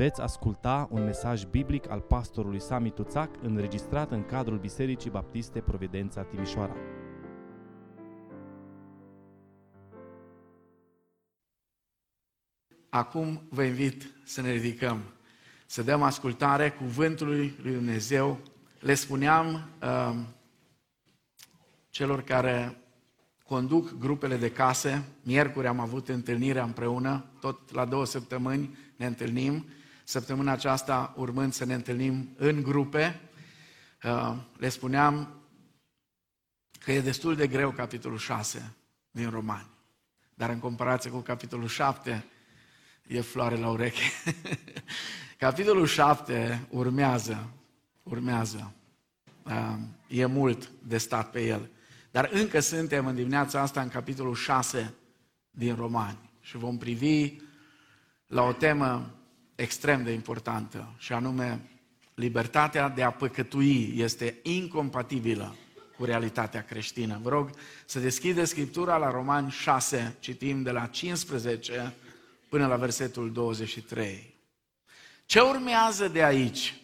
Veți asculta un mesaj biblic al pastorului Sami Tuțac înregistrat în cadrul Bisericii Baptiste Providența Timișoara. Acum vă invit să ne ridicăm, să dăm ascultare cuvântului lui Dumnezeu. Le spuneam uh, celor care conduc grupele de case, miercuri am avut întâlnirea împreună, tot la două săptămâni ne întâlnim, săptămâna aceasta urmând să ne întâlnim în grupe. Uh, le spuneam că e destul de greu capitolul 6 din Romani, dar în comparație cu capitolul 7 e floare la ureche. capitolul 7 urmează, urmează. Uh, e mult de stat pe el. Dar încă suntem în dimineața asta în capitolul 6 din Romani și vom privi la o temă extrem de importantă și anume libertatea de a păcătui este incompatibilă cu realitatea creștină. Vă rog să deschideți Scriptura la Romani 6, citim de la 15 până la versetul 23. Ce urmează de aici?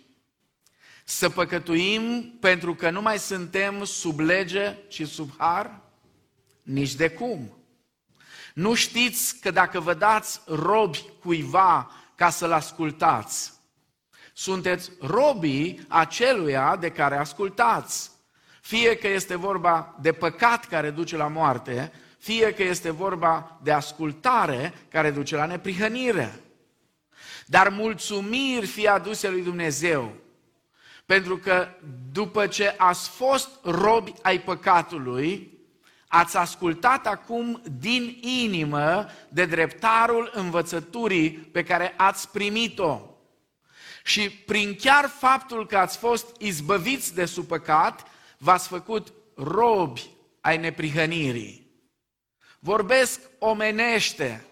Să păcătuim pentru că nu mai suntem sub lege, ci sub har? Nici de cum. Nu știți că dacă vă dați robi cuiva ca să-l ascultați, sunteți robii aceluia de care ascultați. Fie că este vorba de păcat care duce la moarte, fie că este vorba de ascultare care duce la neprihănire. Dar mulțumiri fie aduse lui Dumnezeu, pentru că după ce ați fost robi ai păcatului, ați ascultat acum din inimă de dreptarul învățăturii pe care ați primit-o. Și prin chiar faptul că ați fost izbăviți de sub păcat, v-ați făcut robi ai neprihănirii. Vorbesc omenește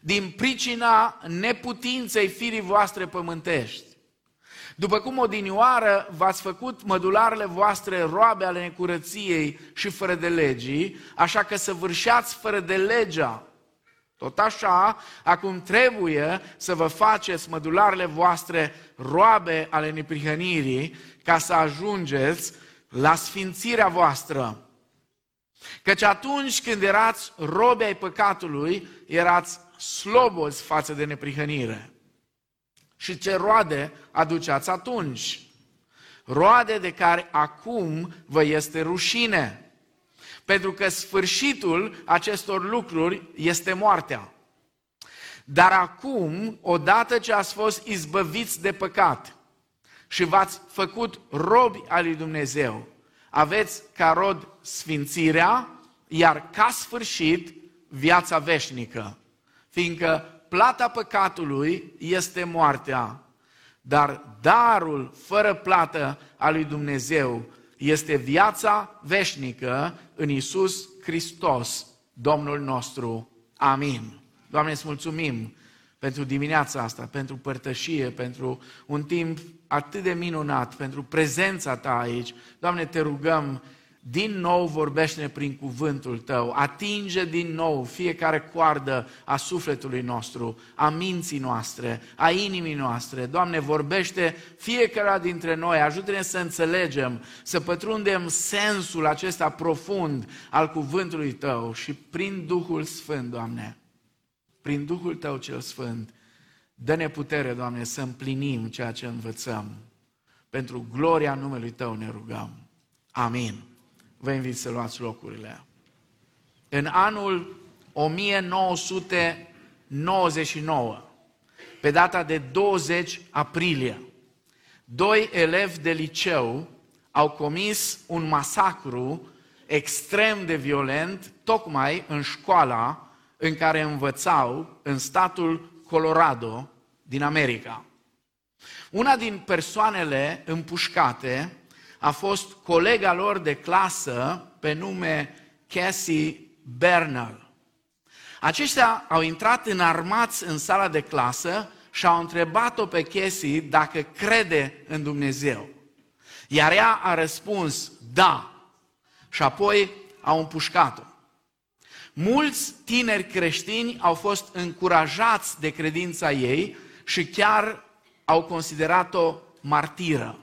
din pricina neputinței firii voastre pământești. După cum odinioară v-ați făcut mădularele voastre roabe ale necurăției și fără de legii, așa că să vârșeați fără de legea. Tot așa, acum trebuie să vă faceți mădularele voastre roabe ale neprihănirii ca să ajungeți la sfințirea voastră. Căci atunci când erați robe ai păcatului, erați slobozi față de neprihănire. Și ce roade aduceați atunci? Roade de care acum vă este rușine. Pentru că sfârșitul acestor lucruri este moartea. Dar acum, odată ce ați fost izbăviți de păcat și v-ați făcut robi al lui Dumnezeu, aveți ca rod sfințirea, iar ca sfârșit viața veșnică. Fiindcă plata păcatului este moartea, dar darul fără plată al lui Dumnezeu este viața veșnică în Isus Hristos, Domnul nostru. Amin. Doamne, îți mulțumim pentru dimineața asta, pentru părtășie, pentru un timp atât de minunat, pentru prezența Ta aici. Doamne, te rugăm din nou vorbește prin cuvântul tău, atinge din nou fiecare coardă a sufletului nostru, a minții noastre, a inimii noastre. Doamne, vorbește fiecare dintre noi, ajută-ne să înțelegem, să pătrundem sensul acesta profund al cuvântului tău și prin Duhul Sfânt, Doamne, prin Duhul tău cel Sfânt, dă-ne putere, Doamne, să împlinim ceea ce învățăm. Pentru gloria numelui Tău ne rugăm. Amin vă invit să luați locurile. În anul 1999, pe data de 20 aprilie, doi elevi de liceu au comis un masacru extrem de violent, tocmai în școala în care învățau în statul Colorado din America. Una din persoanele împușcate a fost colega lor de clasă pe nume Cassie Bernal. Aceștia au intrat înarmați în sala de clasă și au întrebat-o pe Cassie dacă crede în Dumnezeu. Iar ea a răspuns da și apoi au împușcat-o. Mulți tineri creștini au fost încurajați de credința ei și chiar au considerat-o martiră.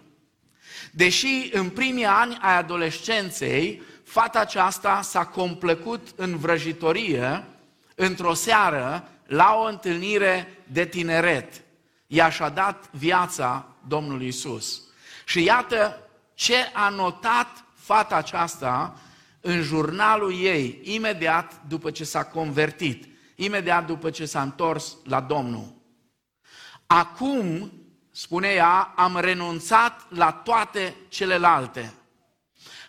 Deși în primii ani ai adolescenței, fata aceasta s-a complăcut în vrăjitorie într-o seară la o întâlnire de tineret. Ea și-a dat viața Domnului Isus. Și iată ce a notat fata aceasta în jurnalul ei, imediat după ce s-a convertit, imediat după ce s-a întors la Domnul. Acum, spune ea, am renunțat la toate celelalte.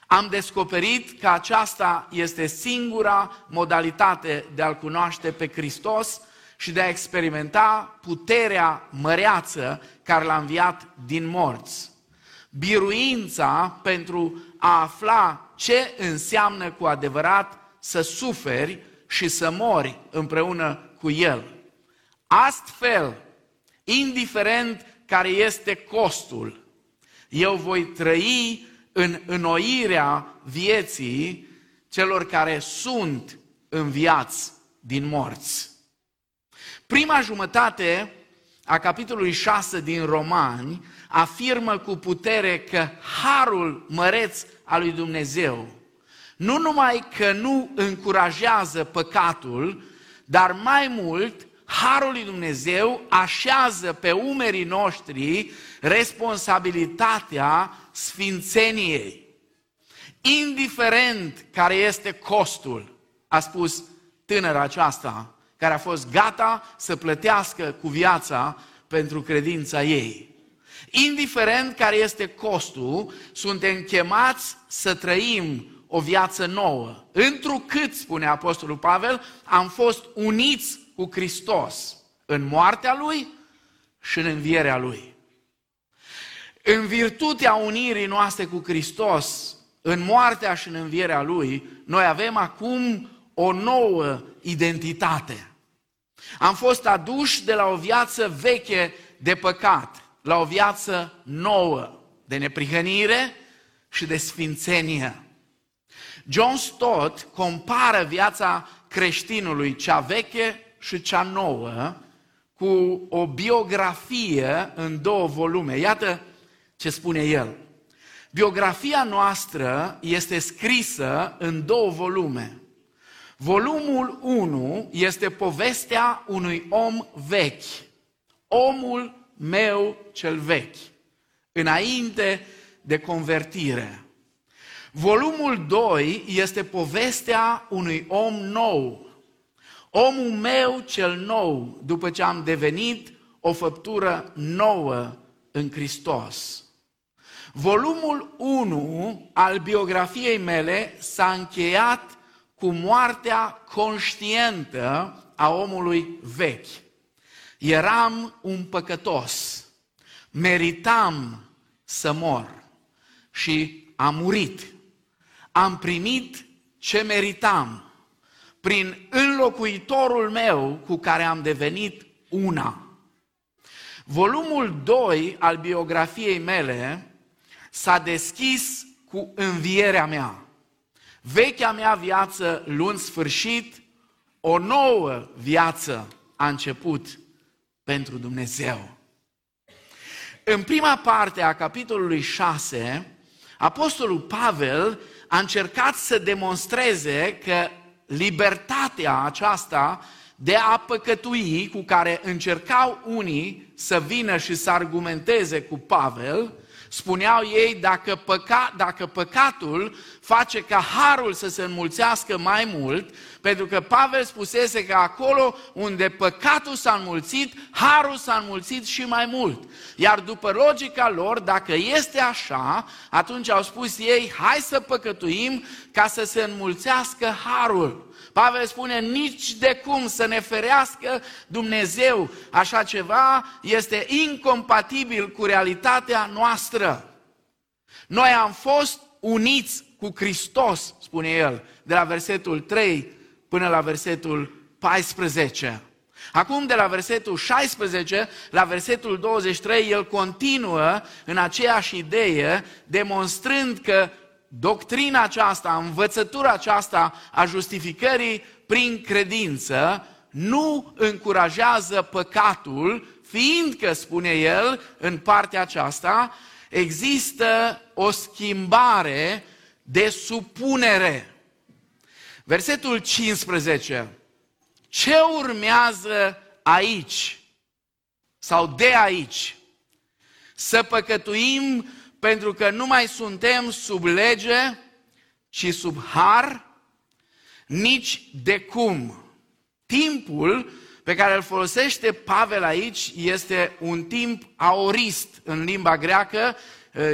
Am descoperit că aceasta este singura modalitate de a-L cunoaște pe Hristos și de a experimenta puterea măreață care l-a înviat din morți. Biruința pentru a afla ce înseamnă cu adevărat să suferi și să mori împreună cu El. Astfel, indiferent care este costul, eu voi trăi în înnoirea vieții celor care sunt înviați din morți. Prima jumătate a capitolului 6 din Romani afirmă cu putere că harul măreț al lui Dumnezeu nu numai că nu încurajează păcatul, dar mai mult Harul lui Dumnezeu așează pe umerii noștri responsabilitatea sfințeniei. Indiferent care este costul, a spus tânăra aceasta, care a fost gata să plătească cu viața pentru credința ei. Indiferent care este costul, suntem chemați să trăim o viață nouă. Întrucât, spune Apostolul Pavel, am fost uniți cu Hristos în moartea Lui și în învierea Lui. În virtutea unirii noastre cu Hristos, în moartea și în învierea Lui, noi avem acum o nouă identitate. Am fost aduși de la o viață veche de păcat, la o viață nouă de neprihănire și de sfințenie. John Stott compară viața creștinului, cea veche și cea nouă, cu o biografie în două volume. Iată ce spune el. Biografia noastră este scrisă în două volume. Volumul 1 este povestea unui om vechi, omul meu cel vechi, înainte de convertire. Volumul 2 este povestea unui om nou, omul meu cel nou, după ce am devenit o făptură nouă în Hristos. Volumul 1 al biografiei mele s-a încheiat cu moartea conștientă a omului vechi. Eram un păcătos, meritam să mor și am murit. Am primit ce meritam prin înlocuitorul meu cu care am devenit una. Volumul 2 al biografiei mele s-a deschis cu învierea mea. Vechea mea viață luând sfârșit, o nouă viață a început pentru Dumnezeu. În prima parte a capitolului 6, Apostolul Pavel a încercat să demonstreze că libertatea aceasta de a păcătui cu care încercau unii să vină și să argumenteze cu Pavel, spuneau ei, dacă, păca, dacă păcatul face ca harul să se înmulțească mai mult, pentru că Pavel spusese că acolo unde păcatul s-a înmulțit, harul s-a înmulțit și mai mult. Iar după logica lor, dacă este așa, atunci au spus ei, hai să păcătuim ca să se înmulțească harul. Pavel spune nici de cum să ne ferească Dumnezeu. Așa ceva este incompatibil cu realitatea noastră. Noi am fost uniți cu Hristos, spune el, de la versetul 3 până la versetul 14. Acum, de la versetul 16 la versetul 23, el continuă în aceeași idee, demonstrând că doctrina aceasta, învățătura aceasta a justificării prin credință nu încurajează păcatul, fiindcă, spune el în partea aceasta, există o schimbare de supunere. Versetul 15. Ce urmează aici? Sau de aici? Să păcătuim pentru că nu mai suntem sub lege, ci sub har? Nici de cum. Timpul pe care îl folosește Pavel aici este un timp aorist în limba greacă,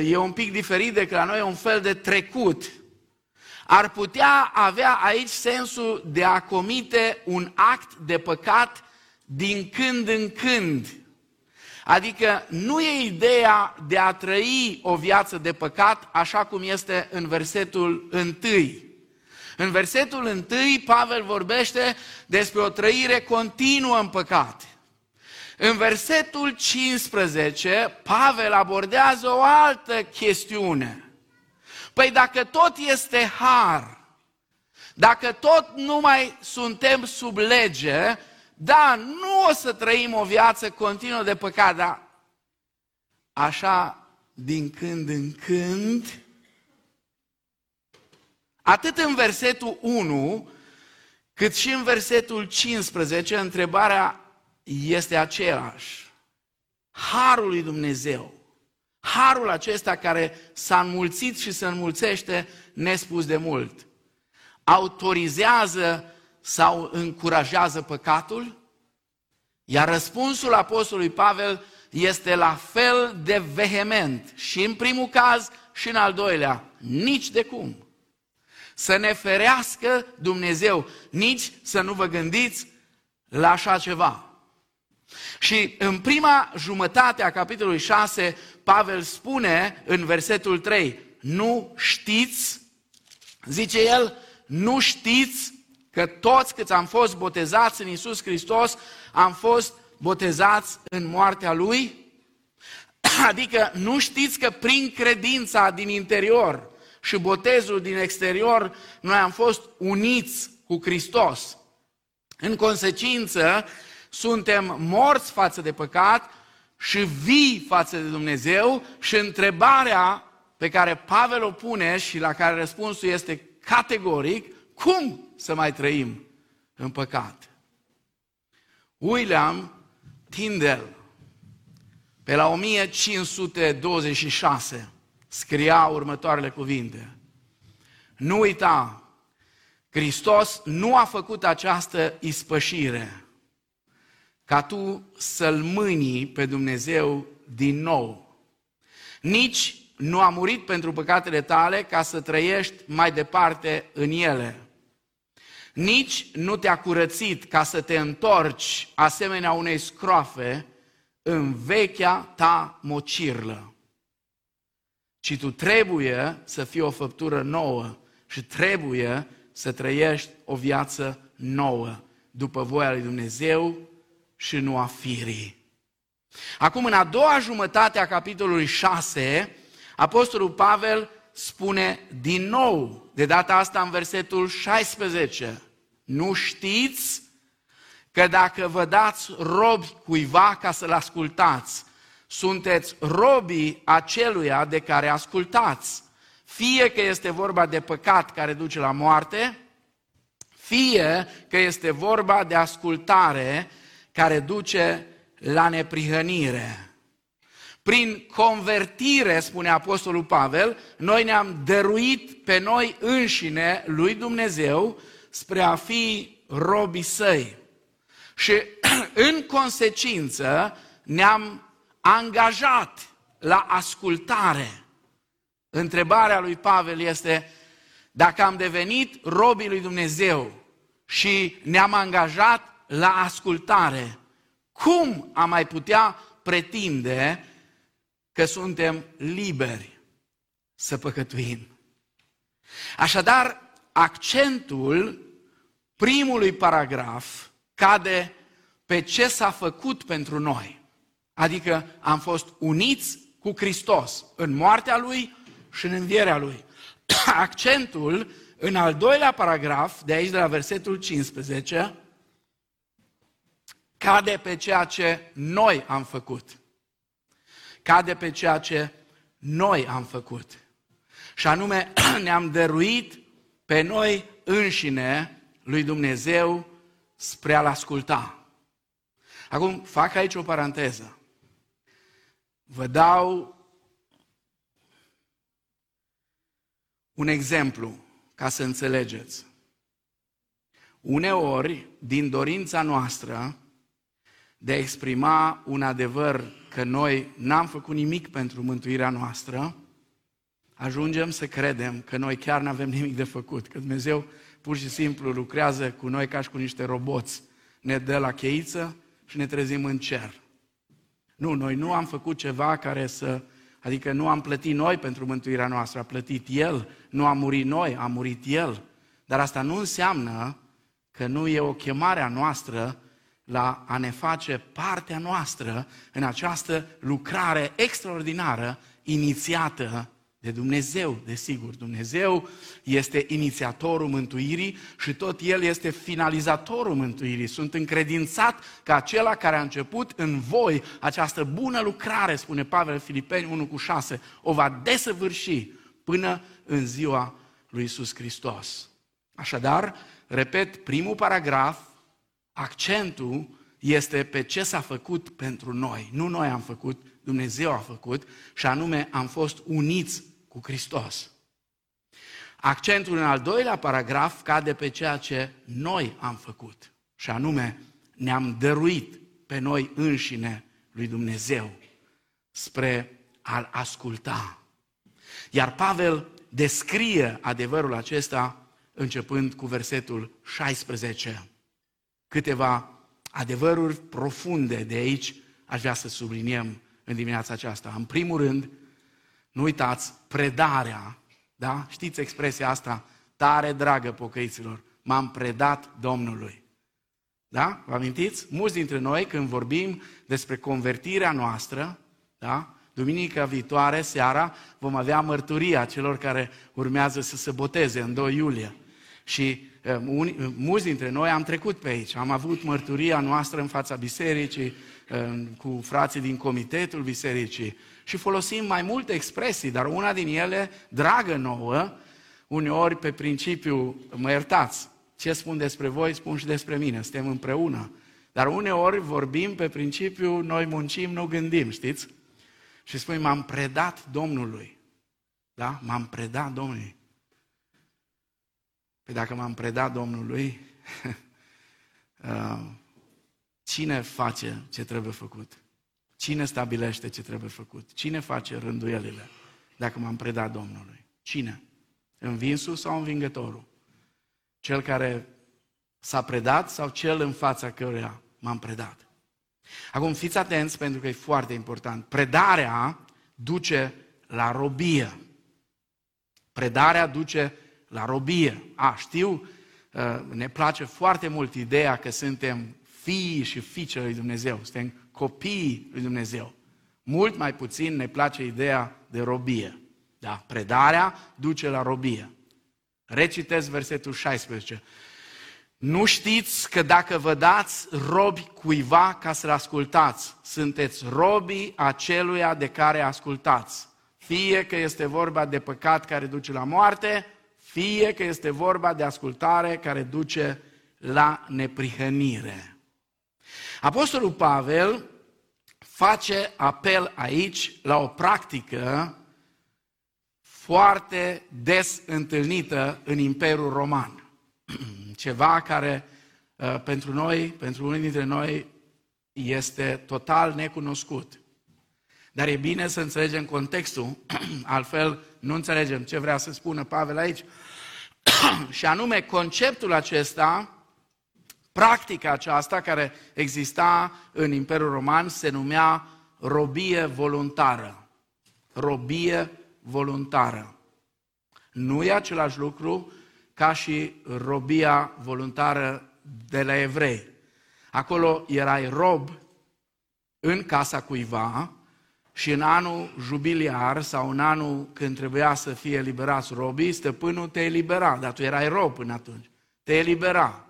e un pic diferit decât la noi, un fel de trecut. Ar putea avea aici sensul de a comite un act de păcat din când în când. Adică nu e ideea de a trăi o viață de păcat așa cum este în versetul întâi. În versetul 1, Pavel vorbește despre o trăire continuă în păcat. În versetul 15, Pavel abordează o altă chestiune. Păi dacă tot este har, dacă tot nu mai suntem sub lege, da, nu o să trăim o viață continuă de păcat, dar așa din când în când, Atât în versetul 1, cât și în versetul 15, întrebarea este aceeași. Harul lui Dumnezeu, harul acesta care s-a înmulțit și se înmulțește nespus de mult, autorizează sau încurajează păcatul? Iar răspunsul Apostolului Pavel este la fel de vehement și în primul caz și în al doilea, nici de cum. Să ne ferească Dumnezeu, nici să nu vă gândiți la așa ceva. Și în prima jumătate a capitolului 6, Pavel spune în versetul 3, nu știți, zice el, nu știți că toți câți am fost botezați în Isus Hristos, am fost botezați în moartea Lui? Adică nu știți că prin credința din interior, și botezul din exterior, noi am fost uniți cu Hristos. În consecință, suntem morți față de păcat și vii față de Dumnezeu și întrebarea pe care Pavel o pune și la care răspunsul este categoric, cum să mai trăim în păcat? William Tyndall, pe la 1526, scria următoarele cuvinte. Nu uita, Hristos nu a făcut această ispășire ca tu să-L mânii pe Dumnezeu din nou. Nici nu a murit pentru păcatele tale ca să trăiești mai departe în ele. Nici nu te-a curățit ca să te întorci asemenea unei scroafe în vechea ta mocirlă ci tu trebuie să fii o făptură nouă și trebuie să trăiești o viață nouă după voia lui Dumnezeu și nu a firii. Acum, în a doua jumătate a capitolului 6, Apostolul Pavel spune din nou, de data asta în versetul 16, nu știți că dacă vă dați robi cuiva ca să-l ascultați, sunteți robii aceluia de care ascultați. Fie că este vorba de păcat care duce la moarte, fie că este vorba de ascultare care duce la neprihănire. Prin convertire, spune Apostolul Pavel, noi ne-am dăruit pe noi înșine lui Dumnezeu spre a fi robii săi. Și în consecință ne-am angajat la ascultare. Întrebarea lui Pavel este, dacă am devenit robii lui Dumnezeu și ne-am angajat la ascultare, cum am mai putea pretinde că suntem liberi să păcătuim? Așadar, accentul primului paragraf cade pe ce s-a făcut pentru noi. Adică am fost uniți cu Hristos în moartea Lui și în învierea Lui. Accentul în al doilea paragraf, de aici de la versetul 15, cade pe ceea ce noi am făcut. Cade pe ceea ce noi am făcut. Și anume, ne-am dăruit pe noi înșine lui Dumnezeu spre a-L asculta. Acum, fac aici o paranteză. Vă dau un exemplu ca să înțelegeți. Uneori, din dorința noastră de a exprima un adevăr că noi n-am făcut nimic pentru mântuirea noastră, ajungem să credem că noi chiar nu avem nimic de făcut, că Dumnezeu pur și simplu lucrează cu noi ca și cu niște roboți. Ne dă la cheiță și ne trezim în cer. Nu, noi nu am făcut ceva care să... Adică nu am plătit noi pentru mântuirea noastră, a plătit El. Nu am murit noi, a murit El. Dar asta nu înseamnă că nu e o chemare a noastră la a ne face partea noastră în această lucrare extraordinară inițiată de Dumnezeu, desigur. Dumnezeu este inițiatorul mântuirii și tot El este finalizatorul mântuirii. Sunt încredințat că acela care a început în voi această bună lucrare, spune Pavel Filipeni 1 cu 6, o va desăvârși până în ziua lui Iisus Hristos. Așadar, repet, primul paragraf, accentul este pe ce s-a făcut pentru noi. Nu noi am făcut, Dumnezeu a făcut și anume am fost uniți cu Hristos. Accentul în al doilea paragraf cade pe ceea ce noi am făcut și anume ne-am dăruit pe noi înșine lui Dumnezeu spre a-L asculta. Iar Pavel descrie adevărul acesta începând cu versetul 16. Câteva adevăruri profunde de aici aș vrea să subliniem în dimineața aceasta. În primul rând, nu uitați, predarea, da? Știți expresia asta, tare dragă pocăiților, m-am predat Domnului. Da? Vă amintiți? Mulți dintre noi, când vorbim despre convertirea noastră, da? Duminica viitoare, seara, vom avea mărturia celor care urmează să se boteze în 2 iulie. Și uh, mulți dintre noi am trecut pe aici. Am avut mărturia noastră în fața bisericii, uh, cu frații din comitetul bisericii și folosim mai multe expresii, dar una din ele, dragă nouă, uneori pe principiu, mă iertați, ce spun despre voi, spun și despre mine, suntem împreună. Dar uneori vorbim pe principiu, noi muncim, nu gândim, știți? Și spui, m-am predat Domnului. Da? M-am predat Domnului. Păi dacă m-am predat Domnului, uh, cine face ce trebuie făcut? Cine stabilește ce trebuie făcut? Cine face rânduielile dacă m-am predat Domnului? Cine? Învinsul sau învingătorul? Cel care s-a predat sau cel în fața căruia m-am predat? Acum fiți atenți pentru că e foarte important. Predarea duce la robie. Predarea duce la robie. A, știu, uh, ne place foarte mult ideea că suntem fii și fiice lui Dumnezeu, suntem copiii lui Dumnezeu. Mult mai puțin ne place ideea de robie. Da? Predarea duce la robie. Recitez versetul 16. Nu știți că dacă vă dați robi cuiva ca să-l ascultați, sunteți robii aceluia de care ascultați. Fie că este vorba de păcat care duce la moarte, fie că este vorba de ascultare care duce la neprihănire. Apostolul Pavel face apel aici la o practică foarte des întâlnită în Imperiul Roman. Ceva care uh, pentru noi, pentru unii dintre noi, este total necunoscut. Dar e bine să înțelegem contextul, altfel nu înțelegem ce vrea să spună Pavel aici. și anume, conceptul acesta Practica aceasta care exista în Imperiul Roman se numea robie voluntară. Robie voluntară. Nu e același lucru ca și robia voluntară de la evrei. Acolo erai rob în casa cuiva și în anul jubiliar sau în anul când trebuia să fie eliberați robii, stăpânul te elibera, dar tu erai rob până atunci. Te elibera.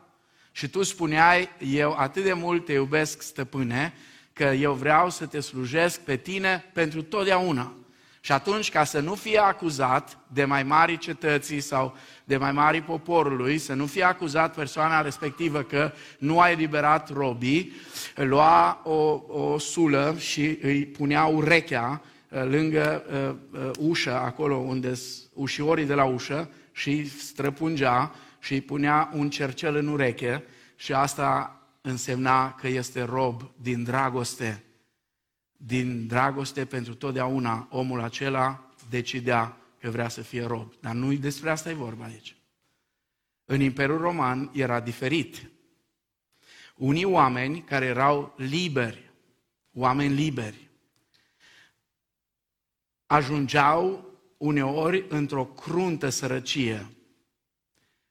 Și tu spuneai, eu atât de mult te iubesc, stăpâne, că eu vreau să te slujesc pe tine pentru totdeauna. Și atunci, ca să nu fie acuzat de mai mari cetății sau de mai mari poporului, să nu fie acuzat persoana respectivă că nu a eliberat robii, lua o, o sulă și îi punea urechea uh, lângă uh, uh, ușă, acolo unde ușiorii de la ușă, și străpungea și îi punea un cercel în ureche și asta însemna că este rob din dragoste. Din dragoste pentru totdeauna omul acela decidea că vrea să fie rob. Dar nu despre asta e vorba aici. În Imperiul Roman era diferit. Unii oameni care erau liberi, oameni liberi, ajungeau uneori într-o cruntă sărăcie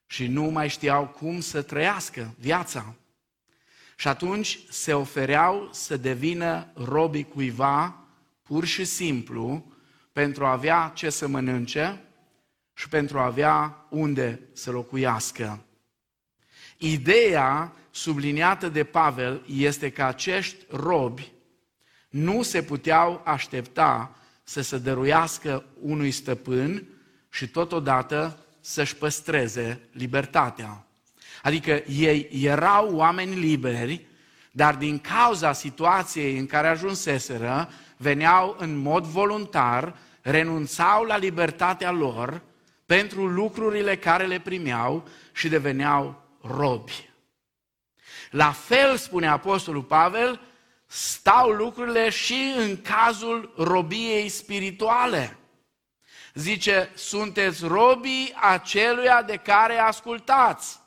și nu mai știau cum să trăiască viața. Și atunci se ofereau să devină robii cuiva pur și simplu pentru a avea ce să mănânce și pentru a avea unde să locuiască. Ideea subliniată de Pavel este că acești robi nu se puteau aștepta să se dăruiască unui stăpân și totodată să-și păstreze libertatea. Adică ei erau oameni liberi, dar din cauza situației în care ajunseseră, veneau în mod voluntar, renunțau la libertatea lor pentru lucrurile care le primeau și deveneau robi. La fel, spune Apostolul Pavel, stau lucrurile și în cazul robiei spirituale. Zice, sunteți robii aceluia de care ascultați.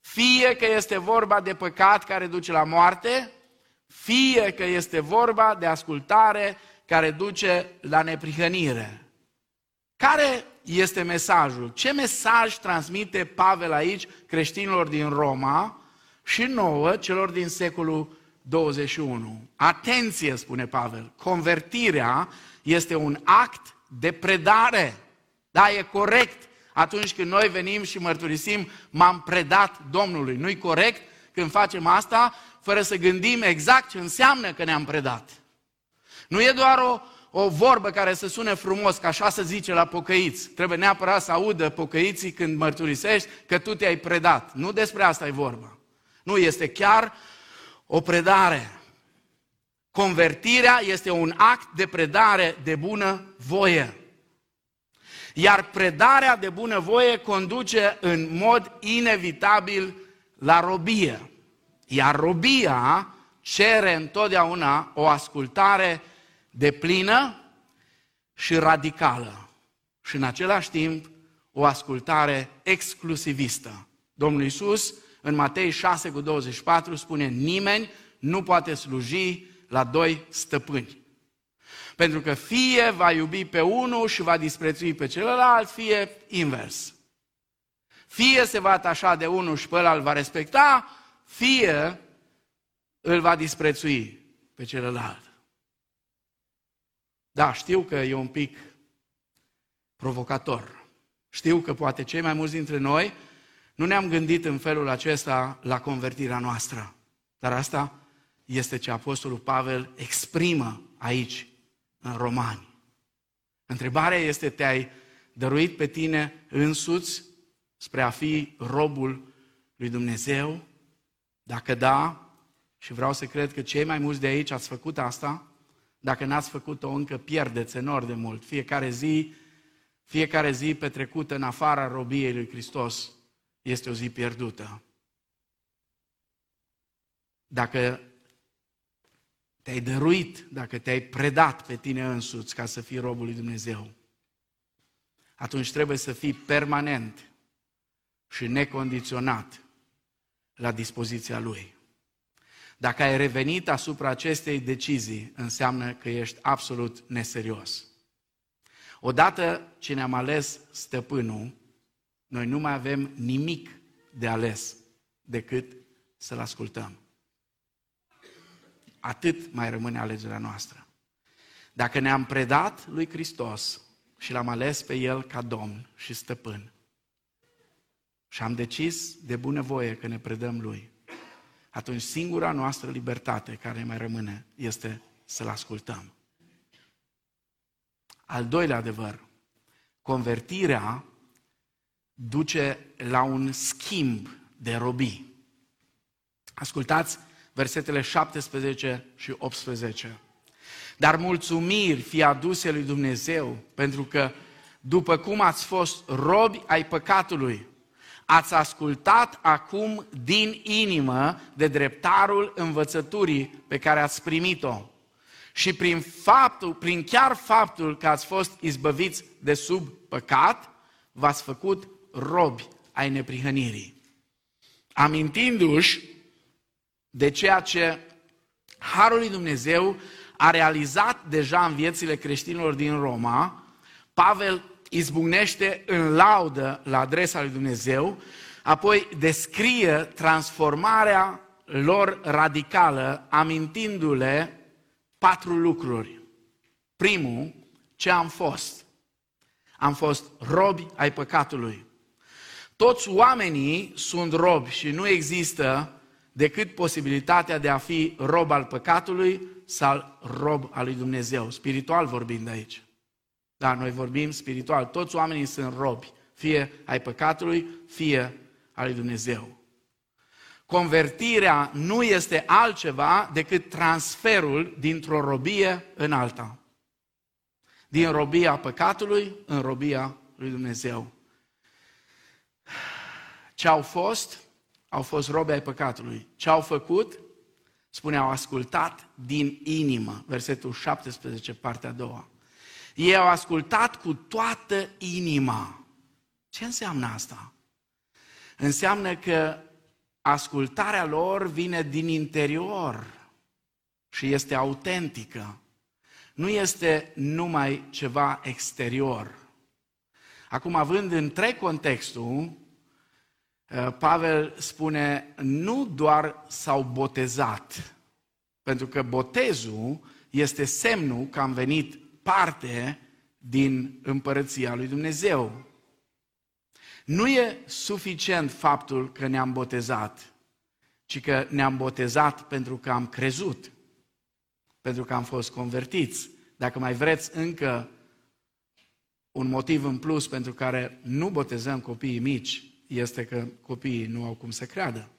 Fie că este vorba de păcat care duce la moarte, fie că este vorba de ascultare care duce la neprihănire. Care este mesajul? Ce mesaj transmite Pavel aici creștinilor din Roma și nouă celor din secolul 21? Atenție, spune Pavel, convertirea este un act de predare. Da, e corect atunci când noi venim și mărturisim, m-am predat Domnului. Nu-i corect când facem asta fără să gândim exact ce înseamnă că ne-am predat. Nu e doar o, o vorbă care să sune frumos, că așa se zice la pocăiți. Trebuie neapărat să audă pocăiții când mărturisești că tu te-ai predat. Nu despre asta e vorba. Nu, este chiar o predare. Convertirea este un act de predare de bună voie. Iar predarea de bună voie conduce în mod inevitabil la robie. Iar robia cere întotdeauna o ascultare de plină și radicală. Și în același timp o ascultare exclusivistă. Domnul Iisus în Matei 6 cu 24 spune nimeni nu poate sluji la doi stăpâni. Pentru că fie va iubi pe unul și va disprețui pe celălalt, fie invers. Fie se va atașa de unul și pe ăla îl va respecta, fie îl va disprețui pe celălalt. Da, știu că e un pic provocator. Știu că poate cei mai mulți dintre noi nu ne-am gândit în felul acesta la convertirea noastră. Dar asta este ce Apostolul Pavel exprimă aici, în Romani. Întrebarea este, te-ai dăruit pe tine însuți spre a fi robul lui Dumnezeu? Dacă da, și vreau să cred că cei mai mulți de aici ați făcut asta, dacă n-ați făcut-o încă, pierdeți enorm de mult. Fiecare zi, fiecare zi petrecută în afara robiei lui Hristos este o zi pierdută. Dacă te-ai dăruit, dacă te-ai predat pe tine însuți ca să fii robul lui Dumnezeu, atunci trebuie să fii permanent și necondiționat la dispoziția Lui. Dacă ai revenit asupra acestei decizii, înseamnă că ești absolut neserios. Odată ce ne-am ales stăpânul, noi nu mai avem nimic de ales decât să-L ascultăm atât mai rămâne alegerea noastră. Dacă ne-am predat lui Hristos și l-am ales pe El ca Domn și Stăpân și am decis de bunăvoie că ne predăm Lui, atunci singura noastră libertate care mai rămâne este să-L ascultăm. Al doilea adevăr, convertirea duce la un schimb de robii. Ascultați versetele 17 și 18. Dar mulțumiri fi aduse lui Dumnezeu, pentru că după cum ați fost robi ai păcatului, ați ascultat acum din inimă de dreptarul învățăturii pe care ați primit-o. Și prin faptul, prin chiar faptul că ați fost izbăviți de sub păcat, v-ați făcut robi ai neprihănirii. Amintindu-și de ceea ce Harul lui Dumnezeu a realizat deja în viețile creștinilor din Roma, Pavel izbucnește în laudă la adresa lui Dumnezeu, apoi descrie transformarea lor radicală, amintindu-le patru lucruri. Primul, ce am fost? Am fost robi ai păcatului. Toți oamenii sunt robi și nu există decât posibilitatea de a fi rob al păcatului sau rob al lui Dumnezeu, spiritual vorbind aici. Da, noi vorbim spiritual, toți oamenii sunt robi, fie ai păcatului, fie al lui Dumnezeu. Convertirea nu este altceva decât transferul dintr-o robie în alta. Din robia păcatului în robia lui Dumnezeu. Ce au fost? Au fost robe ai păcatului. Ce au făcut? Spune, au ascultat din inimă. Versetul 17, partea a doua. Ei au ascultat cu toată inima. Ce înseamnă asta? Înseamnă că ascultarea lor vine din interior și este autentică. Nu este numai ceva exterior. Acum, având întreg contextul, uh, Pavel spune, nu doar s-au botezat, pentru că botezul este semnul că am venit parte din împărăția lui Dumnezeu. Nu e suficient faptul că ne-am botezat, ci că ne-am botezat pentru că am crezut, pentru că am fost convertiți. Dacă mai vreți încă un motiv în plus pentru care nu botezăm copiii mici, este că copiii nu au cum să creadă.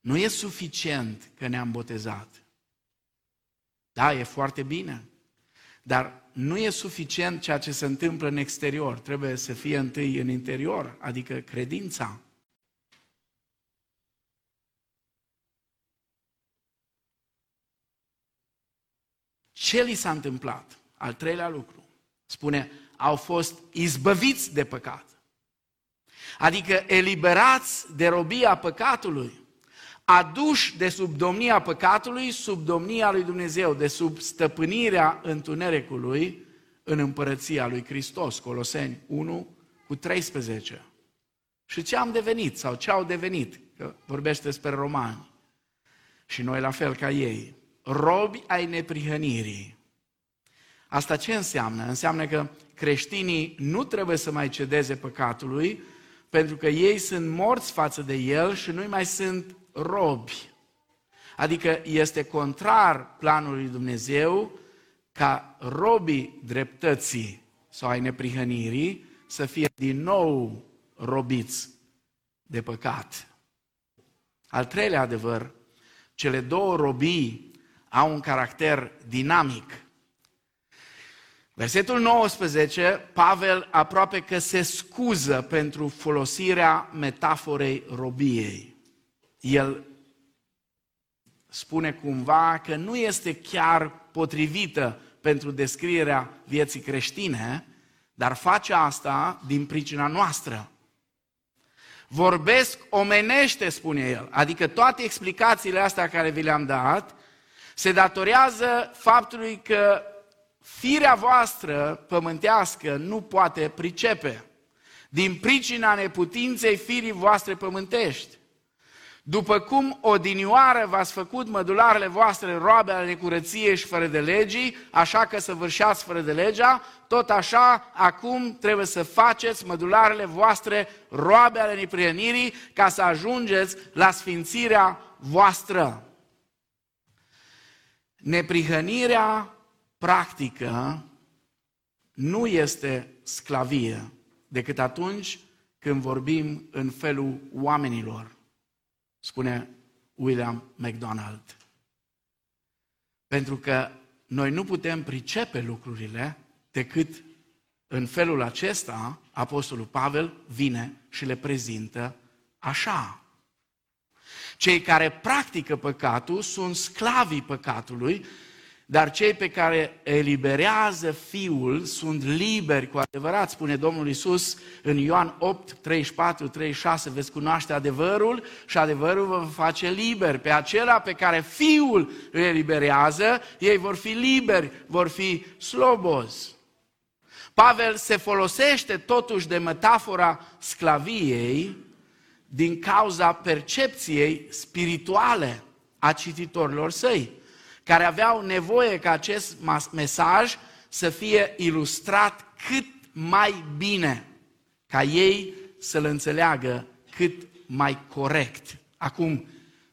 Nu e suficient că ne-am botezat. Da, e foarte bine. Dar nu e suficient ceea ce se întâmplă în exterior. Trebuie să fie întâi în interior, adică credința. Ce li s-a întâmplat? Al treilea lucru. Spune, au fost izbăviți de păcat. Adică eliberați de robia păcatului aduși de sub domnia păcatului, sub domnia lui Dumnezeu, de sub stăpânirea întunericului în împărăția lui Hristos. Coloseni 1 cu 13. Și ce am devenit sau ce au devenit? Că vorbește despre romani. Și noi la fel ca ei. Robi ai neprihănirii. Asta ce înseamnă? Înseamnă că creștinii nu trebuie să mai cedeze păcatului, pentru că ei sunt morți față de el și nu mai sunt robi. Adică este contrar planului Dumnezeu ca robii dreptății sau ai neprihănirii să fie din nou robiți de păcat. Al treilea adevăr, cele două robii au un caracter dinamic. Versetul 19, Pavel aproape că se scuză pentru folosirea metaforei robiei el spune cumva că nu este chiar potrivită pentru descrierea vieții creștine, dar face asta din pricina noastră. Vorbesc omenește, spune el, adică toate explicațiile astea care vi le-am dat se datorează faptului că firea voastră pământească nu poate pricepe. Din pricina neputinței firii voastre pământești. După cum odinioară v-ați făcut mădularele voastre roabe ale necurăției și fără de legii, așa că să vârșați fără de legea, tot așa acum trebuie să faceți mădularele voastre roabe ale neprienirii ca să ajungeți la sfințirea voastră. Neprihănirea practică nu este sclavie decât atunci când vorbim în felul oamenilor spune William MacDonald. Pentru că noi nu putem pricepe lucrurile decât în felul acesta Apostolul Pavel vine și le prezintă așa. Cei care practică păcatul sunt sclavii păcatului dar cei pe care eliberează Fiul sunt liberi cu adevărat, spune Domnul Isus în Ioan 8, 34, 36, veți cunoaște adevărul și adevărul vă face liberi. Pe acela pe care Fiul îl eliberează, ei vor fi liberi, vor fi slobozi. Pavel se folosește totuși de metafora sclaviei din cauza percepției spirituale a cititorilor săi care aveau nevoie ca acest mesaj să fie ilustrat cât mai bine, ca ei să-l înțeleagă cât mai corect. Acum,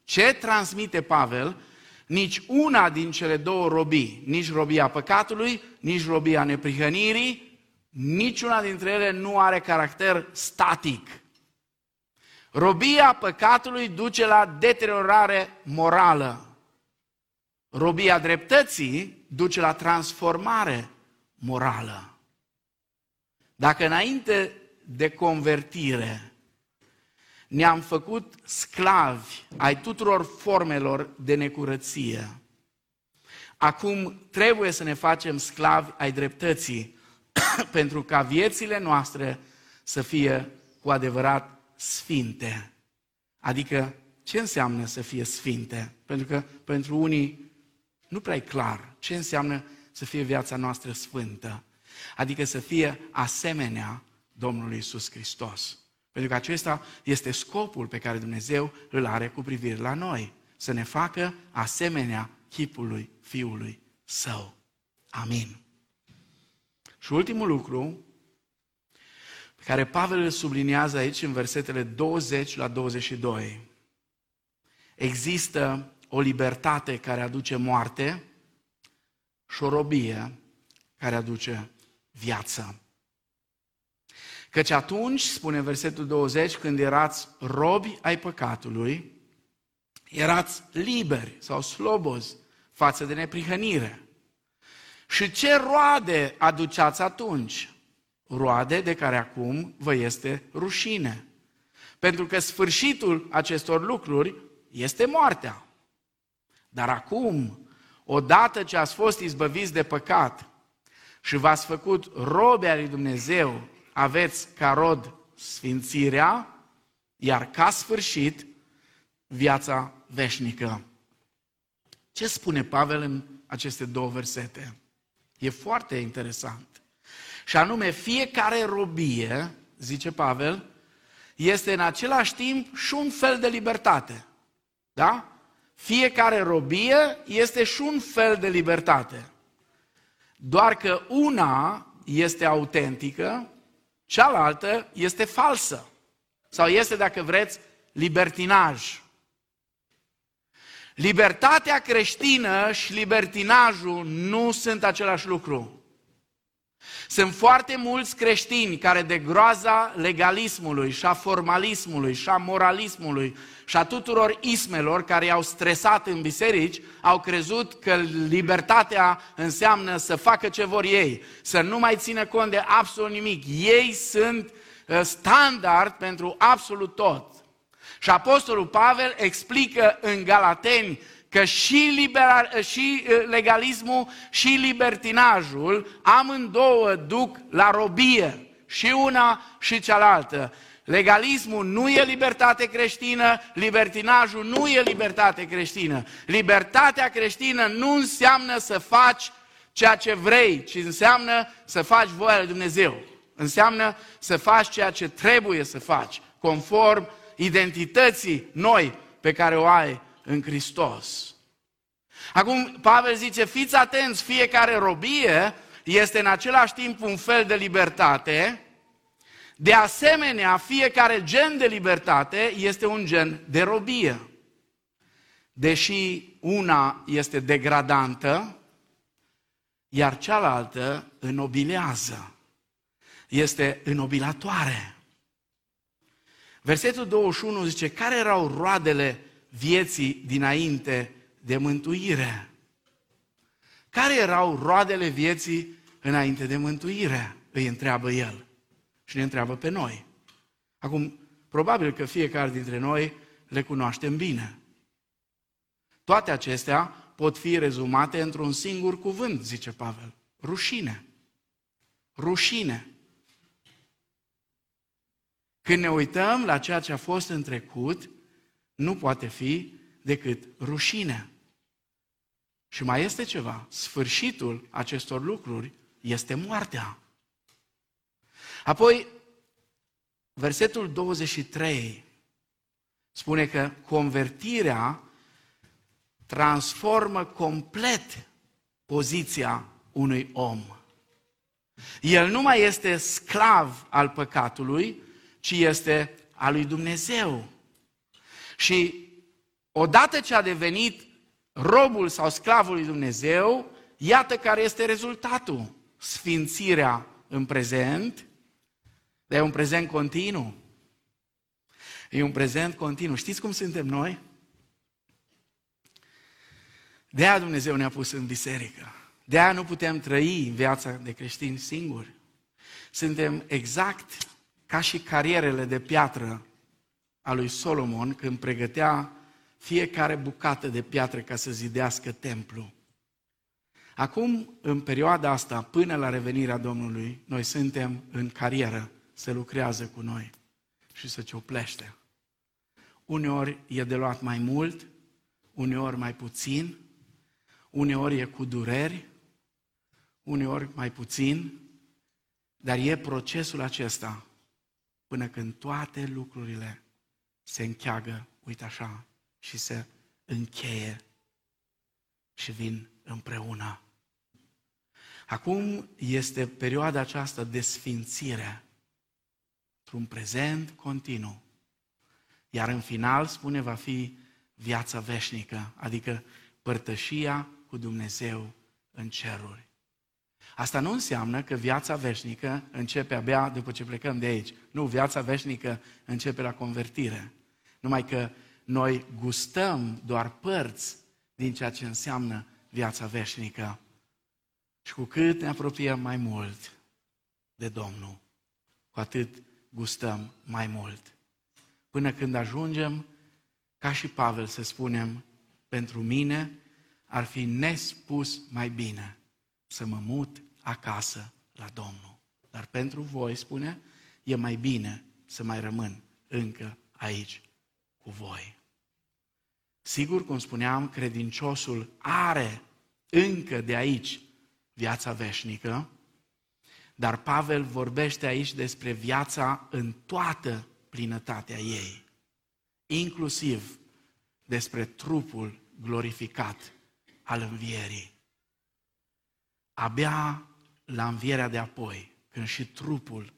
ce transmite Pavel? Nici una din cele două robii, nici robia păcatului, nici robia neprihănirii, niciuna dintre ele nu are caracter static. Robia păcatului duce la deteriorare morală. Robia dreptății duce la transformare morală. Dacă înainte de convertire ne-am făcut sclavi ai tuturor formelor de necurăție, acum trebuie să ne facem sclavi ai dreptății pentru ca viețile noastre să fie cu adevărat sfinte. Adică, ce înseamnă să fie sfinte? Pentru că pentru unii nu prea e clar ce înseamnă să fie viața noastră sfântă. Adică să fie asemenea Domnului Isus Hristos. Pentru că acesta este scopul pe care Dumnezeu îl are cu privire la noi. Să ne facă asemenea chipului Fiului Său. Amin. Și ultimul lucru pe care Pavel îl subliniază aici în versetele 20 la 22. Există o libertate care aduce moarte și o robie care aduce viață. Căci atunci, spune versetul 20, când erați robi ai păcatului, erați liberi sau slobozi față de neprihănire. Și ce roade aduceați atunci? Roade de care acum vă este rușine. Pentru că sfârșitul acestor lucruri este moartea. Dar acum, odată ce ați fost izbăviți de păcat și v-ați făcut robe ale lui Dumnezeu, aveți ca rod sfințirea, iar ca sfârșit viața veșnică. Ce spune Pavel în aceste două versete? E foarte interesant. Și anume, fiecare robie, zice Pavel, este în același timp și un fel de libertate. Da? Fiecare robie este și un fel de libertate. Doar că una este autentică, cealaltă este falsă. Sau este, dacă vreți, libertinaj. Libertatea creștină și libertinajul nu sunt același lucru. Sunt foarte mulți creștini care de groaza legalismului și a formalismului și a moralismului și a tuturor ismelor care i-au stresat în biserici, au crezut că libertatea înseamnă să facă ce vor ei, să nu mai țină cont de absolut nimic. Ei sunt uh, standard pentru absolut tot. Și Apostolul Pavel explică în Galateni că și, liberal, uh, și uh, legalismul și libertinajul amândouă duc la robie, și una și cealaltă. Legalismul nu e libertate creștină, libertinajul nu e libertate creștină. Libertatea creștină nu înseamnă să faci ceea ce vrei, ci înseamnă să faci voia lui Dumnezeu. Înseamnă să faci ceea ce trebuie să faci, conform identității noi pe care o ai în Hristos. Acum, Pavel zice, fiți atenți, fiecare robie este în același timp un fel de libertate, de asemenea, fiecare gen de libertate este un gen de robie. Deși una este degradantă, iar cealaltă înnobilează. Este înnobilatoare. Versetul 21 zice, care erau roadele vieții dinainte de mântuire? Care erau roadele vieții înainte de mântuire? Îi întreabă el și ne întreabă pe noi. Acum, probabil că fiecare dintre noi le cunoaștem bine. Toate acestea pot fi rezumate într-un singur cuvânt, zice Pavel. Rușine. Rușine. Când ne uităm la ceea ce a fost în trecut, nu poate fi decât rușine. Și mai este ceva. Sfârșitul acestor lucruri este moartea. Apoi, versetul 23 spune că convertirea transformă complet poziția unui om. El nu mai este sclav al păcatului, ci este al lui Dumnezeu. Și odată ce a devenit robul sau sclavul lui Dumnezeu, iată care este rezultatul. Sfințirea în prezent, dar e un prezent continuu. E un prezent continuu. Știți cum suntem noi? De aia Dumnezeu ne-a pus în biserică. De aia nu putem trăi în viața de creștini singuri. Suntem exact ca și carierele de piatră a lui Solomon când pregătea fiecare bucată de piatră ca să zidească templu. Acum, în perioada asta, până la revenirea Domnului, noi suntem în carieră, se lucrează cu noi și se cioplește. Uneori e de luat mai mult, uneori mai puțin, uneori e cu dureri, uneori mai puțin, dar e procesul acesta până când toate lucrurile se încheagă, uite așa, și se încheie și vin împreună. Acum este perioada aceasta de sfințire, într-un prezent continuu. Iar în final, spune, va fi viața veșnică, adică părtășia cu Dumnezeu în ceruri. Asta nu înseamnă că viața veșnică începe abia după ce plecăm de aici. Nu, viața veșnică începe la convertire. Numai că noi gustăm doar părți din ceea ce înseamnă viața veșnică. Și cu cât ne apropiem mai mult de Domnul, cu atât gustăm mai mult. Până când ajungem, ca și Pavel să spunem, pentru mine ar fi nespus mai bine să mă mut acasă la Domnul. Dar pentru voi, spune, e mai bine să mai rămân încă aici cu voi. Sigur, cum spuneam, credinciosul are încă de aici viața veșnică, dar Pavel vorbește aici despre viața în toată plinătatea ei, inclusiv despre trupul glorificat al învierii. Abia la învierea de apoi, când și trupul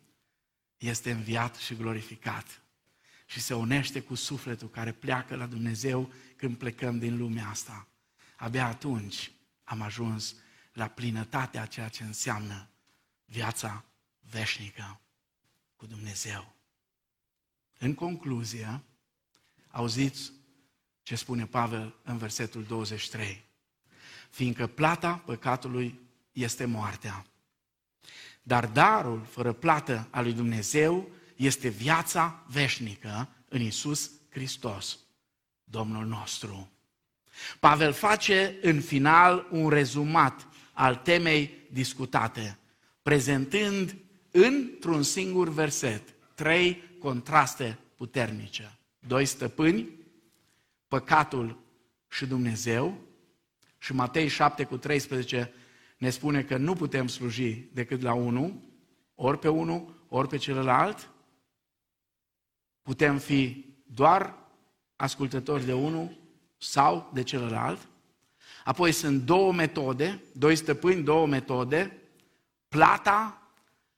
este înviat și glorificat și se unește cu sufletul care pleacă la Dumnezeu când plecăm din lumea asta. Abia atunci am ajuns la plinătatea a ceea ce înseamnă viața veșnică cu Dumnezeu. În concluzie, auziți ce spune Pavel în versetul 23. Fiindcă plata păcatului este moartea. Dar darul fără plată al lui Dumnezeu este viața veșnică în Isus Hristos, Domnul nostru. Pavel face în final un rezumat al temei discutate, prezentând într-un singur verset trei contraste puternice. Doi stăpâni, păcatul și Dumnezeu. Și Matei 7 cu 13 ne spune că nu putem sluji decât la unul, ori pe unul, ori pe celălalt. Putem fi doar ascultători de unul sau de celălalt. Apoi sunt două metode, doi stăpâni, două metode, plata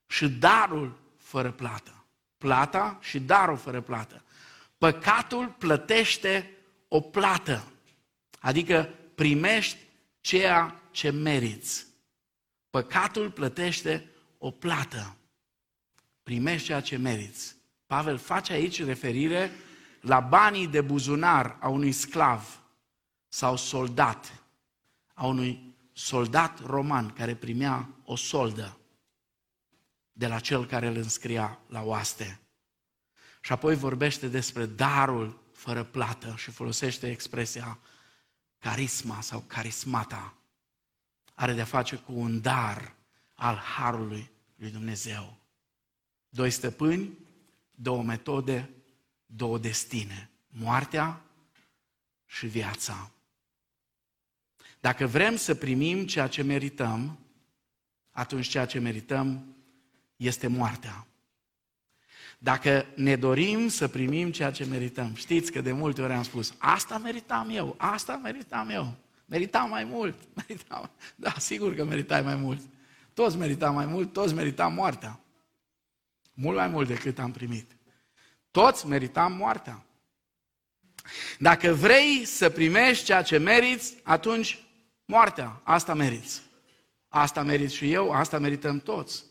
și darul fără plată. Plata și darul fără plată. Păcatul plătește o plată, adică primești ceea ce meriți. Păcatul plătește o plată. Primești ceea ce meriți. Pavel face aici referire la banii de buzunar a unui sclav sau soldat, a unui soldat roman care primea o soldă de la cel care îl înscria la oaste. Și apoi vorbește despre darul fără plată și folosește expresia carisma sau carismata. Are de-a face cu un dar al harului lui Dumnezeu. Doi stăpâni, două metode, două destine. Moartea și viața. Dacă vrem să primim ceea ce merităm, atunci ceea ce merităm este moartea. Dacă ne dorim să primim ceea ce merităm, știți că de multe ori am spus, asta meritam eu, asta meritam eu, meritam mai mult, meritam, da, sigur că meritai mai mult. Toți meritam mai mult, toți meritam moartea. Mult mai mult decât am primit. Toți meritam moartea. Dacă vrei să primești ceea ce meriți, atunci moartea, asta meriți. Asta merit și eu, asta merităm toți.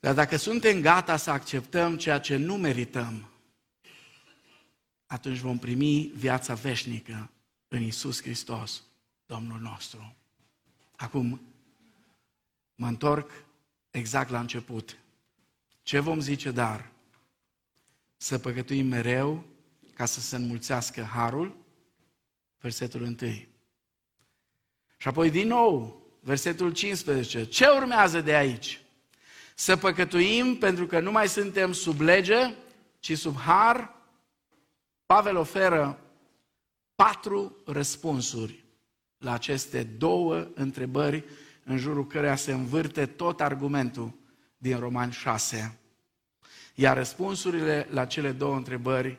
Dar dacă suntem gata să acceptăm ceea ce nu merităm, atunci vom primi viața veșnică în Isus Hristos, Domnul nostru. Acum, mă întorc exact la început. Ce vom zice dar? Să păcătuim mereu ca să se înmulțească harul? Versetul 1. Și apoi din nou, versetul 15. Ce urmează de aici? Să păcătuim pentru că nu mai suntem sub lege, ci sub har? Pavel oferă patru răspunsuri la aceste două întrebări în jurul căreia se învârte tot argumentul din Romani 6. Iar răspunsurile la cele două întrebări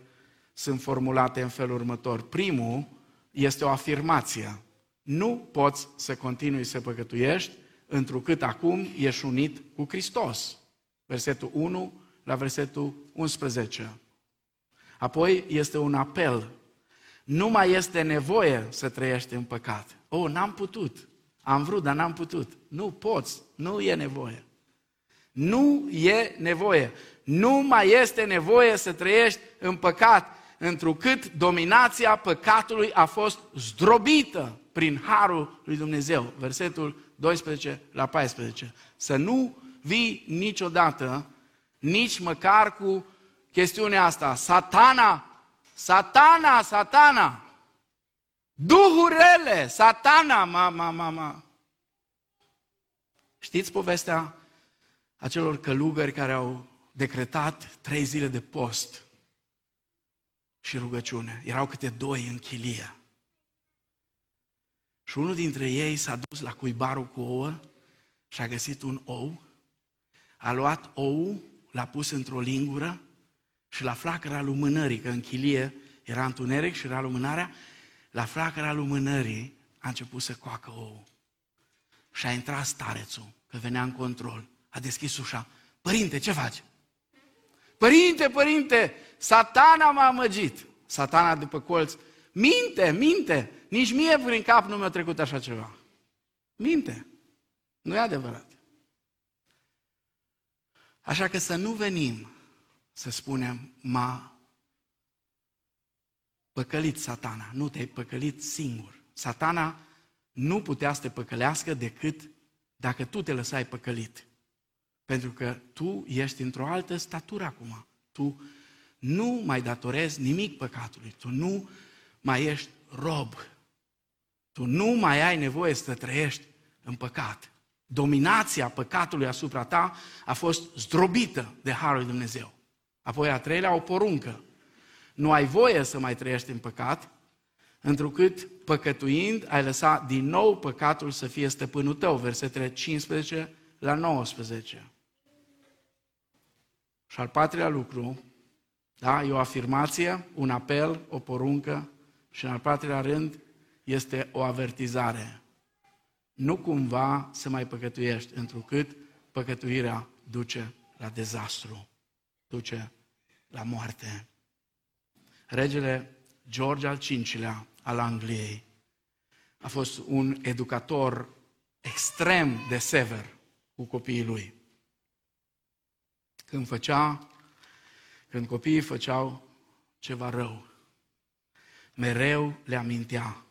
sunt formulate în felul următor. Primul este o afirmație. Nu poți să continui să păcătuiești întrucât acum ești unit cu Hristos. Versetul 1 la versetul 11. Apoi este un apel. Nu mai este nevoie să trăiești în păcat. Oh, n-am putut. Am vrut, dar n-am putut. Nu poți, nu e nevoie. Nu e nevoie. Nu mai este nevoie să trăiești în păcat, întrucât dominația păcatului a fost zdrobită prin harul lui Dumnezeu. Versetul 12 la 14. Să nu vii niciodată, nici măcar cu chestiunea asta. Satana, satana, satana, duhurile, satana, ma, ma, ma, ma. Știți povestea acelor călugări care au decretat trei zile de post și rugăciune. Erau câte doi în chilie. Și unul dintre ei s-a dus la cuibarul cu ouă și a găsit un ou, a luat ou, l-a pus într-o lingură și la flacăra lumânării, că în chilie era întuneric și era lumânarea, la flacăra lumânării a început să coacă ou. Și a intrat starețul, că venea în control. A deschis ușa. Părinte, ce faci? Părinte, părinte, satana m-a amăgit. Satana după colț. Minte, minte, nici mie prin cap nu mi-a trecut așa ceva. Minte. Nu e adevărat. Așa că să nu venim să spunem, m-a păcălit satana. Nu te-ai păcălit singur. Satana nu putea să te păcălească decât dacă tu te lăsai păcălit. Pentru că tu ești într-o altă statură acum. Tu nu mai datorezi nimic păcatului. Tu nu mai ești rob tu nu mai ai nevoie să trăiești în păcat. Dominația păcatului asupra ta a fost zdrobită de Harul Dumnezeu. Apoi a treilea, o poruncă. Nu ai voie să mai trăiești în păcat, întrucât păcătuind ai lăsat din nou păcatul să fie stăpânul tău. Versetele 15 la 19. Și al patrulea lucru, Da? E o afirmație, un apel, o poruncă și în al patrulea rând este o avertizare. Nu cumva să mai păcătuiești, întrucât păcătuirea duce la dezastru, duce la moarte. Regele George al V-lea al Angliei a fost un educator extrem de sever cu copiii lui. Când făcea, când copiii făceau ceva rău, mereu le amintea.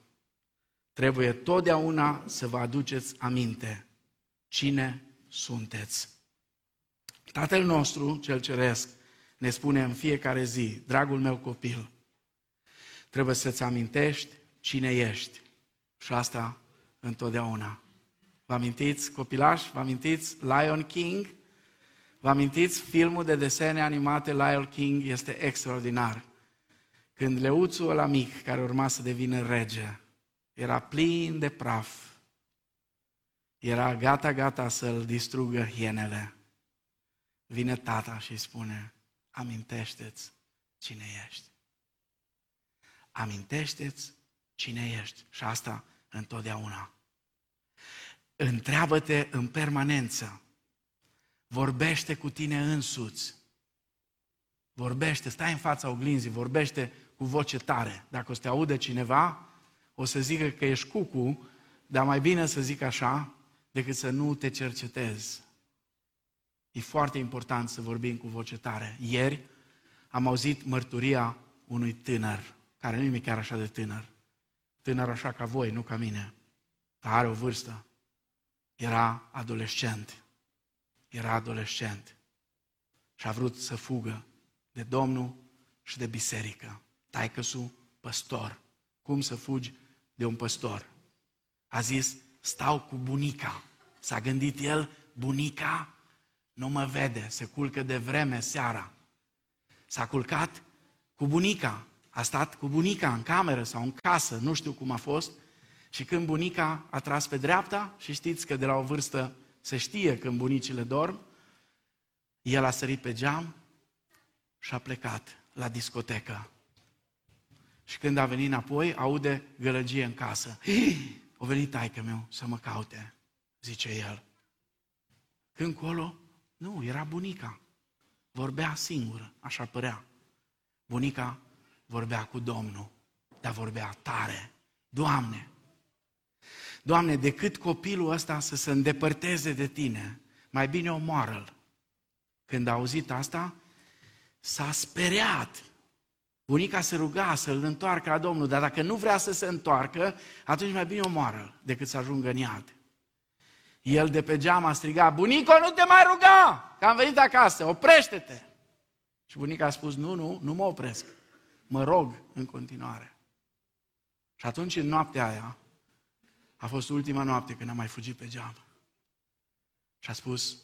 Trebuie totdeauna să vă aduceți aminte cine sunteți. Tatăl nostru, cel ceresc, ne spune în fiecare zi, dragul meu copil, trebuie să-ți amintești cine ești. Și asta întotdeauna. Vă amintiți, copilași, vă amintiți Lion King? Vă amintiți filmul de desene animate Lion King? Este extraordinar. Când leuțul ăla mic, care urma să devină rege, era plin de praf, era gata, gata să-l distrugă hienele. Vine tata și îi spune, amintește-ți cine ești. Amintește-ți cine ești. Și asta întotdeauna. Întreabă-te în permanență. Vorbește cu tine însuți. Vorbește, stai în fața oglinzii, vorbește cu voce tare. Dacă o să te aude cineva, o să zică că ești cucu, dar mai bine să zic așa, decât să nu te cercetezi. E foarte important să vorbim cu voce tare. Ieri am auzit mărturia unui tânăr, care nu e chiar așa de tânăr, tânăr așa ca voi, nu ca mine, dar are o vârstă. Era adolescent. Era adolescent. Și a vrut să fugă de Domnul și de biserică. Taică-su, păstor. Cum să fugi de un păstor? A zis, stau cu bunica. S-a gândit el, bunica nu mă vede, se culcă de vreme seara. S-a culcat cu bunica, a stat cu bunica în cameră sau în casă, nu știu cum a fost, și când bunica a tras pe dreapta, și știți că de la o vârstă se știe când bunicile dorm, el a sărit pe geam și a plecat la discotecă. Și când a venit înapoi, aude gălăgie în casă. O venit taică meu să mă caute, zice el. Când colo, nu, era bunica. Vorbea singură, așa părea. Bunica vorbea cu Domnul, dar vorbea tare. Doamne, Doamne, decât copilul ăsta să se îndepărteze de Tine, mai bine omoară-l. Când a auzit asta, s-a speriat. Bunica se ruga să-l întoarcă la Domnul, dar dacă nu vrea să se întoarcă, atunci mai bine omoară decât să ajungă în iad. El de pe geam a strigat, bunico, nu te mai ruga, că am venit acasă, oprește-te. Și bunica a spus, nu, nu, nu mă opresc, mă rog în continuare. Și atunci, în noaptea aia, a fost ultima noapte când am mai fugit pe geam. Și a spus,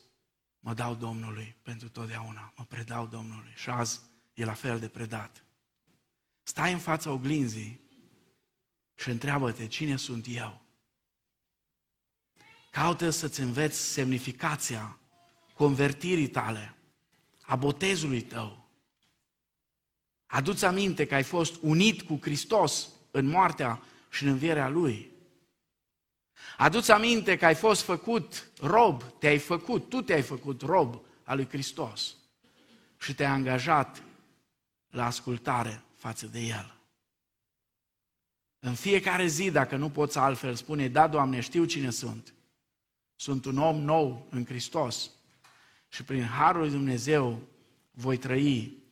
mă dau Domnului pentru totdeauna, mă predau Domnului. Și azi e la fel de predat. Stai în fața oglinzii și întreabă-te cine sunt eu. Caută să-ți înveți semnificația convertirii tale, a botezului tău. Adu-ți aminte că ai fost unit cu Hristos în moartea și în învierea Lui. Adu-ți aminte că ai fost făcut rob, te-ai făcut, tu te-ai făcut rob al lui Hristos și te-ai angajat la ascultare față de El. În fiecare zi, dacă nu poți altfel, spune, da, Doamne, știu cine sunt. Sunt un om nou în Hristos și prin Harul lui Dumnezeu voi trăi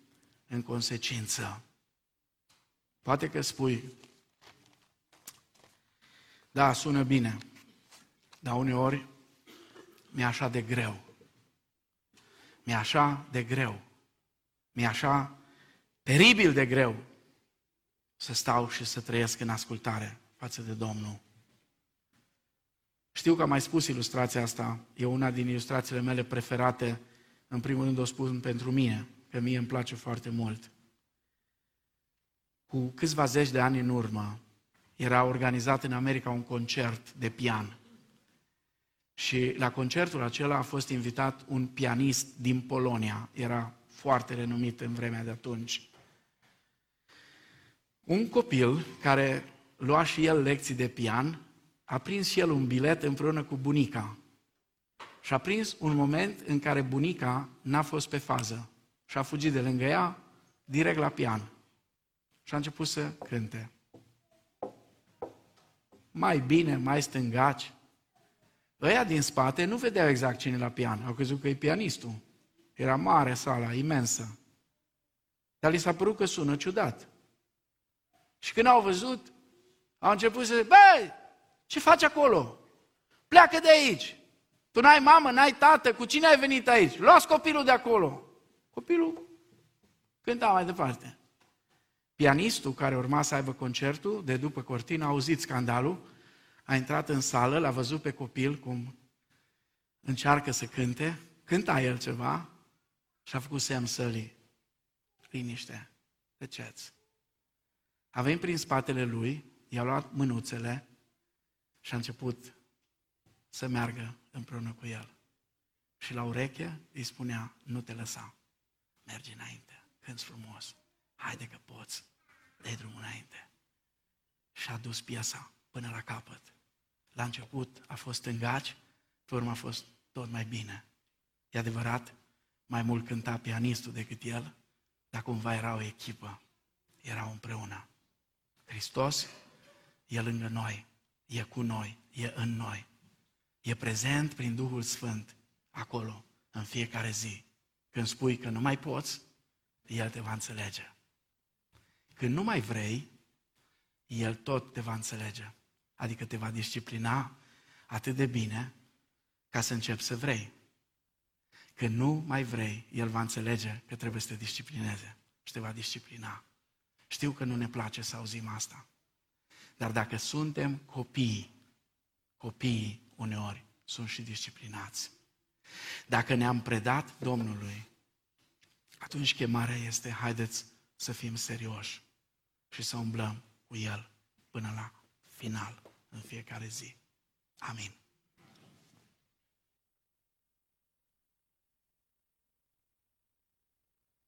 în consecință. Poate că spui, da, sună bine, dar uneori mi-e așa de greu. Mi-e așa de greu. Mi-e așa teribil de greu să stau și să trăiesc în ascultare față de Domnul. Știu că am mai spus ilustrația asta, e una din ilustrațiile mele preferate, în primul rând o spun pentru mine, pe mie îmi place foarte mult. Cu câțiva zeci de ani în urmă, era organizat în America un concert de pian. Și la concertul acela a fost invitat un pianist din Polonia. Era foarte renumit în vremea de atunci. Un copil care lua și el lecții de pian, a prins și el un bilet împreună cu bunica. Și a prins un moment în care bunica n-a fost pe fază și a fugit de lângă ea direct la pian. Și a început să cânte. Mai bine, mai stângaci. Ăia din spate nu vedeau exact cine la pian. Au crezut că e pianistul. Era mare sala, imensă. Dar li s-a părut că sună ciudat. Și când au văzut, au început să zic, băi, ce faci acolo? Pleacă de aici. Tu n-ai mamă, n-ai tată, cu cine ai venit aici? Luați copilul de acolo. Copilul cânta mai departe. Pianistul care urma să aibă concertul, de după cortină, a auzit scandalul, a intrat în sală, l-a văzut pe copil cum încearcă să cânte, cânta el ceva și a făcut semn sălii. Liniște, tăceți. A venit prin spatele lui, i-a luat mânuțele și a început să meargă împreună cu el. Și la ureche îi spunea, nu te lăsa, mergi înainte, cânți frumos, haide că poți, dai drumul înainte. Și a dus piesa până la capăt. La început a fost îngaci, pe urmă a fost tot mai bine. E adevărat, mai mult cânta pianistul decât el, dar cumva era o echipă, erau împreună. Hristos e lângă noi, e cu noi, e în noi. E prezent prin Duhul Sfânt acolo, în fiecare zi. Când spui că nu mai poți, El te va înțelege. Când nu mai vrei, El tot te va înțelege. Adică te va disciplina atât de bine ca să începi să vrei. Când nu mai vrei, El va înțelege că trebuie să te disciplineze și te va disciplina. Știu că nu ne place să auzim asta. Dar dacă suntem copii, copiii uneori sunt și disciplinați. Dacă ne-am predat Domnului, atunci chemarea este, haideți să fim serioși și să umblăm cu El până la final, în fiecare zi. Amin.